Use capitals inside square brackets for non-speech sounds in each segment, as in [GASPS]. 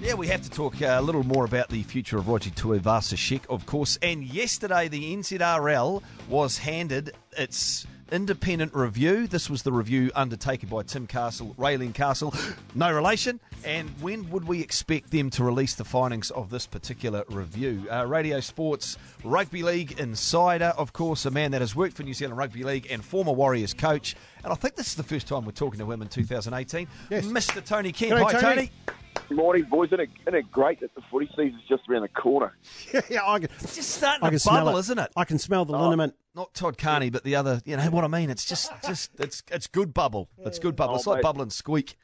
Yeah, we have to talk uh, a little more about the future of Roger Tuivasa-Sheck, of course. And yesterday, the NZRL was handed its independent review. This was the review undertaken by Tim Castle, Raelene Castle, [GASPS] no relation. And when would we expect them to release the findings of this particular review? Uh, Radio Sports Rugby League insider, of course, a man that has worked for New Zealand Rugby League and former Warriors coach. And I think this is the first time we're talking to him in 2018. Yes. Mr. Tony Kemp. G'day, Hi, Tony. Tony. Good morning, boys. Isn't it, isn't it great that the footy season's just around the corner? [LAUGHS] yeah, I can, It's just starting I to can smell bubble, it. isn't it? I can smell the oh, liniment. Not Todd Carney, but the other. You know what I mean? It's just, just it's it's good bubble. It's good bubble. Oh, It's like mate. bubble and squeak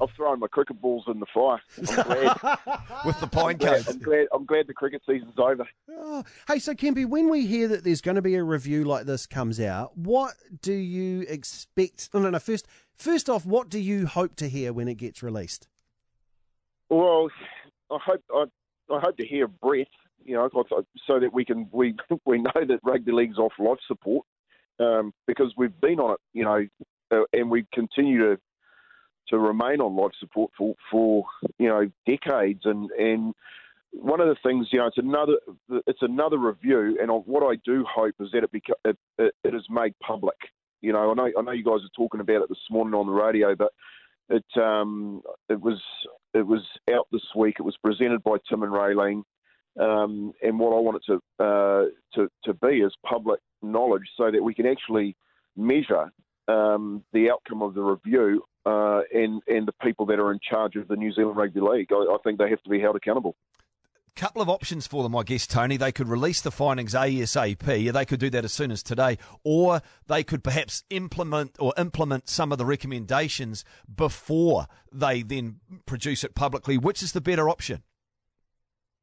I've thrown my cricket balls in the fire. I'm glad. [LAUGHS] with the pine glad, cones. I'm glad. I'm glad the cricket season's over. Oh, hey, so Kempy, when we hear that there's going to be a review like this comes out, what do you expect? No, no, no. First, first off, what do you hope to hear when it gets released? Well, I hope I, I hope to hear breath. You know, so that we can we [LAUGHS] we know that rugby league's off life support um, because we've been on it. You know, uh, and we continue to to remain on life support for for you know decades. And and one of the things, you know, it's another it's another review. And what I do hope is that it beca- it, it is made public. You know, I know I know you guys are talking about it this morning on the radio, but it um, it was it was out this week. It was presented by Tim and Raelene, um, and what I want it to uh, to to be is public knowledge, so that we can actually measure um, the outcome of the review uh, and and the people that are in charge of the New Zealand Rugby League. I, I think they have to be held accountable. Couple of options for them, I guess, Tony. They could release the findings ASAP. They could do that as soon as today, or they could perhaps implement or implement some of the recommendations before they then produce it publicly. Which is the better option?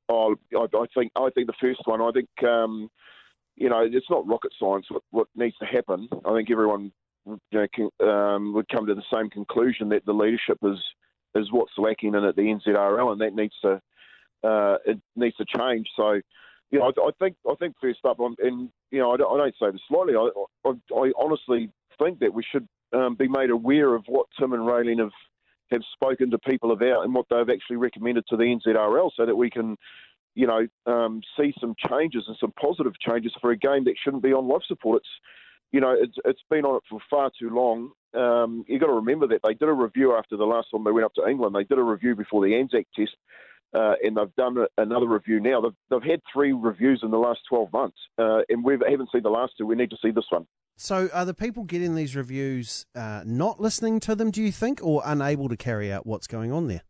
Oh, I, I think I think the first one. I think um, you know it's not rocket science. What, what needs to happen? I think everyone you know, can, um, would come to the same conclusion that the leadership is is what's lacking in at the NZRL, and that needs to uh, it needs to change. So, you know, I, I think I think first up, on, and you know, I don't, I don't say this slightly. I, I, I honestly think that we should um, be made aware of what Tim and Raelene have have spoken to people about and what they've actually recommended to the NZRL, so that we can, you know, um, see some changes and some positive changes for a game that shouldn't be on life support. It's, you know, it's it's been on it for far too long. Um, you got to remember that they did a review after the last time they went up to England. They did a review before the Anzac Test, uh, and they've done another review now. They've, they've had three reviews in the last 12 months, uh, and we haven't seen the last two. We need to see this one. So, are the people getting these reviews uh, not listening to them? Do you think, or unable to carry out what's going on there?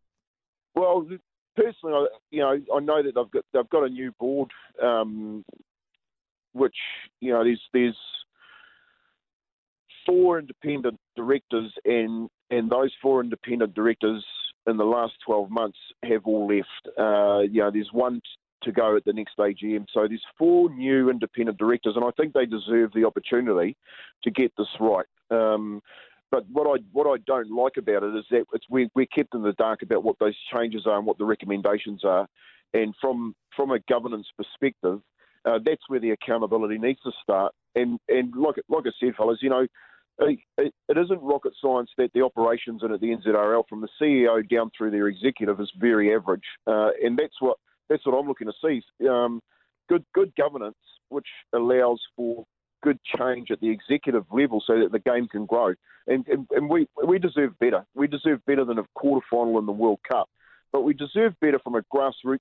Well, personally, I, you know, I know that they've got they've got a new board, um, which you know, there's there's four independent directors, and and those four independent directors in the last 12 months have all left. Uh, you know, there's one to go at the next AGM, so there's four new independent directors, and I think they deserve the opportunity to get this right. Um, but what I what I don't like about it is that we we're kept in the dark about what those changes are and what the recommendations are, and from from a governance perspective, uh, that's where the accountability needs to start. And and like like I said, fellas, you know, it, it, isn't rocket science that the operations in at the NZRL, from the CEO down through their executive, is very average, uh, and that's what that's what I'm looking to see. Um, good good governance, which allows for good change at the executive level, so that the game can grow. And and, and we we deserve better. We deserve better than a quarter final in the World Cup, but we deserve better from a grassroots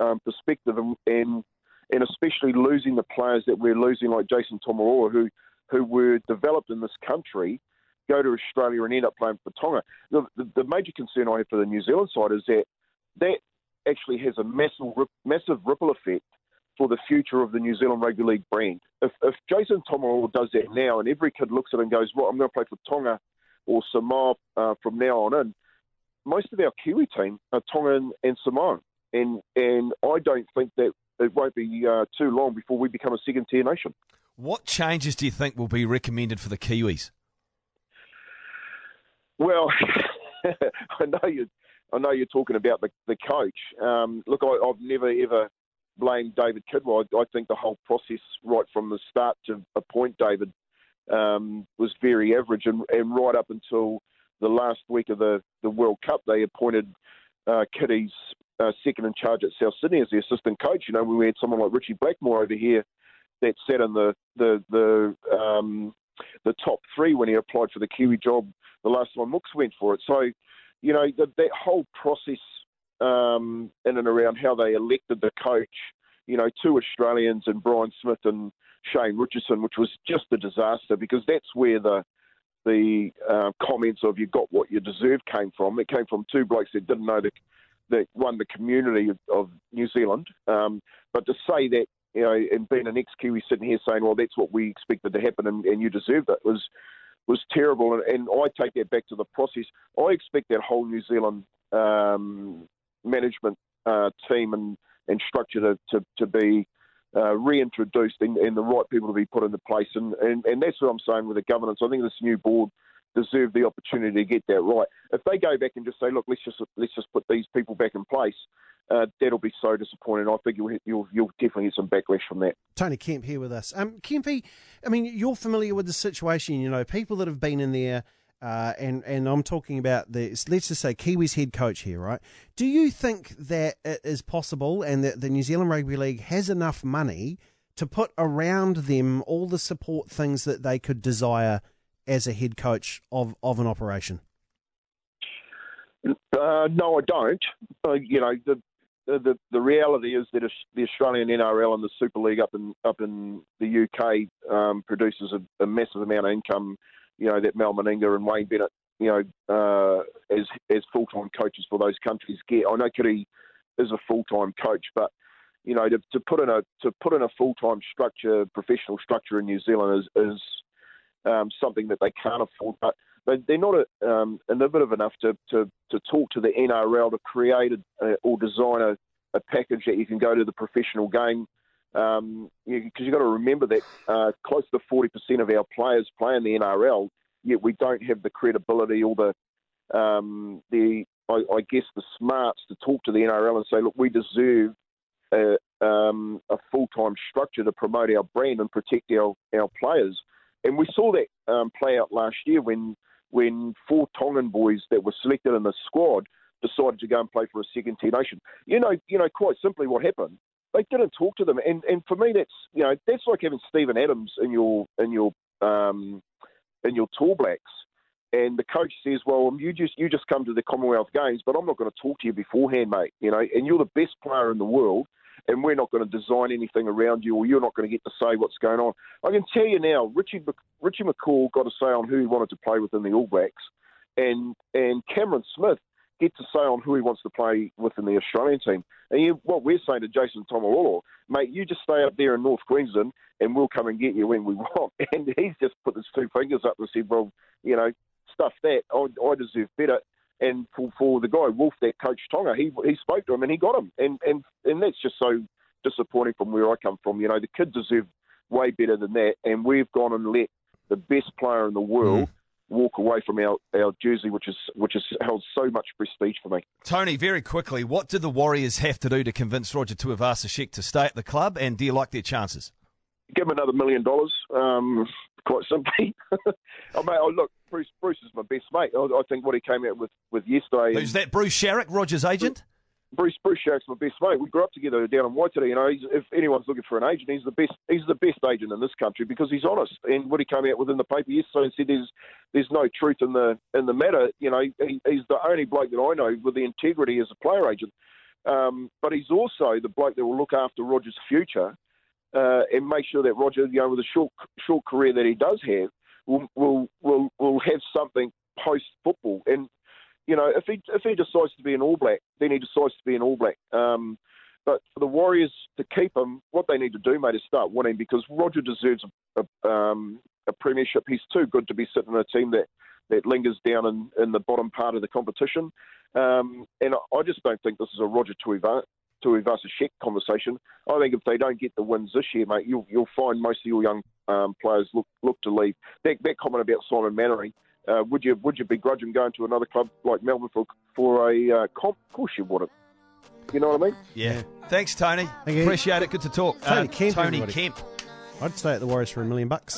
um, perspective, and, and and especially losing the players that we're losing, like Jason Taumalolo, who who were developed in this country, go to Australia and end up playing for Tonga. The, the, the major concern I have for the New Zealand side is that that actually has a massive, massive ripple effect for the future of the New Zealand Rugby League brand. If, if Jason Taumalolo does that now, and every kid looks at it and goes, "Well, I'm going to play for Tonga or Samoa uh, from now on in," most of our Kiwi team are Tongan and Samoan, and and I don't think that it won't be uh, too long before we become a second tier nation. What changes do you think will be recommended for the Kiwis? Well, [LAUGHS] I know you. I know you're talking about the the coach. Um, look, I, I've never ever blamed David Kidwell. I, I think the whole process, right from the start to appoint David, um, was very average, and, and right up until the last week of the, the World Cup, they appointed uh, Kitty's uh, second in charge at South Sydney as the assistant coach. You know, we had someone like Richie Blackmore over here that sat in the the the um, the top three when he applied for the Kiwi job the last time Mooks went for it. So, you know, the, that whole process um, in and around how they elected the coach, you know, two Australians and Brian Smith and Shane Richardson, which was just a disaster because that's where the the uh, comments of "you got what you deserve" came from. It came from two blokes that didn't know the that won the community of, of New Zealand. Um, but to say that, you know, and being an ex-Kiwi sitting here saying, "Well, that's what we expected to happen, and, and you deserved it," was was terrible. And, and, I take that back to the process. I expect that whole New Zealand um, management uh, team and, and structure to, to, to be uh, reintroduced and, and, the right people to be put into place. And, and, and that's what I'm saying with the governance. I think this new board deserve the opportunity to get that right. If they go back and just say, look, let's just let's just put these people back in place, uh, that'll be so disappointing. I think you'll, you'll, you'll definitely get some backlash from that. Tony Kemp here with us. Um, Kempy, I mean, you're familiar with the situation. You know, people that have been in there. Uh, and and I'm talking about the let's just say Kiwis head coach here, right? Do you think that it is possible, and that the New Zealand Rugby League has enough money to put around them all the support things that they could desire as a head coach of, of an operation? Uh, no, I don't. Uh, you know, the, the the reality is that the Australian NRL and the Super League up in up in the UK um, produces a, a, massive amount of income. You know that Mal Meninga and Wayne Bennett, you know, uh, as as full time coaches for those countries get. I know Kitty is a full time coach, but you know to, to put in a to put in a full time structure, professional structure in New Zealand is is um, something that they can't afford. But they're not a, um, innovative enough to, to, to talk to the NRL to create a, or design a, a package that you can go to the professional game. Because um, you, you've got to remember that uh, close to 40% of our players play in the NRL, yet we don't have the credibility or the um, the I, I, guess the smarts to talk to the NRL and say, look, we deserve a, um, a full time structure to promote our brand and protect our, our players. And we saw that um, play out last year when when four Tongan boys that were selected in the squad decided to go and play for a second T Nation. You know, you know, quite simply, what happened? They didn't talk to them, and and for me, that's you know, that's like having Steven Adams in your in your um, in your Tall Blacks, and the coach says, "Well, you just you just come to the Commonwealth Games, but I'm not going to talk to you beforehand, mate. You know, and you're the best player in the world, and we're not going to design anything around you, or you're not going to get to say what's going on. I can tell you now, Richie Richie McCaw got to say on who he wanted to play within the All Blacks, and and Cameron Smith get to say on who he wants to play within the Australian team. And you, what we're saying to Jason Taumalolo, mate, you just stay up there in North Queensland, and we'll come and get you when we [LAUGHS] want. And he's just put his two fingers up and said, well, you know, stuff that. I, I deserve better. And for, for the guy Woolf that coached Tonga, he he spoke to him and he got him, and and and that's just so disappointing from where I come from. You know, the kids deserve way better than that, and we've gone and let the best player in the world. Mm. Walk away from our, our jersey, which is which has held so much prestige for me. Tony, very quickly, what do the Warriors have to do to convince Roger Tuivasa-Sheck to stay at the club, and do you like their chances? Give him another million dollars. Um, quite simply. [LAUGHS] I mean, oh, look, Bruce Bruce is my best mate. I, I, think what he came out with, with yesterday. Who's that? Bruce Sharrock, Roger's agent. Bruce Bruce Sharrock's my best mate. We grew up together down in Waitara. You know, if anyone's looking for an agent, he's the best. He's the best agent in this country because he's honest. And what he came out with in the paper yesterday and said there's there's no truth in the in the matter. You know, he, he's the only bloke that I know with the integrity as a player agent. Um, but he's also the bloke that will look after Roger's future uh, and make sure that Roger, you know, with a short short career that he does have, will will will, will have something post football. And you know, if he if he decides to be an All Black, then he decides to be an All Black. Um, but for the Warriors to keep him, what they need to do, mate, is start winning because Roger deserves a, a, um, a premiership. He's too good to be sitting in a team that, that lingers down in, in the bottom part of the competition. Um, and I just don't think this is a Roger Tuivasa, Tuivasa-Sheck conversation. I think if they don't get the wins this year, mate, you'll, you'll find most of your young um, players look look to leave. That, that comment about Simon Mannering, uh, would you would you begrudge him going to another club like Melbourne for for a uh, comp? Of course you wouldn't. You know what I mean? Yeah. Thanks, Tony. Appreciate it. Good to talk. Tony uh, Kemp. Tony Kemp. I'd stay at the Warriors for a million bucks.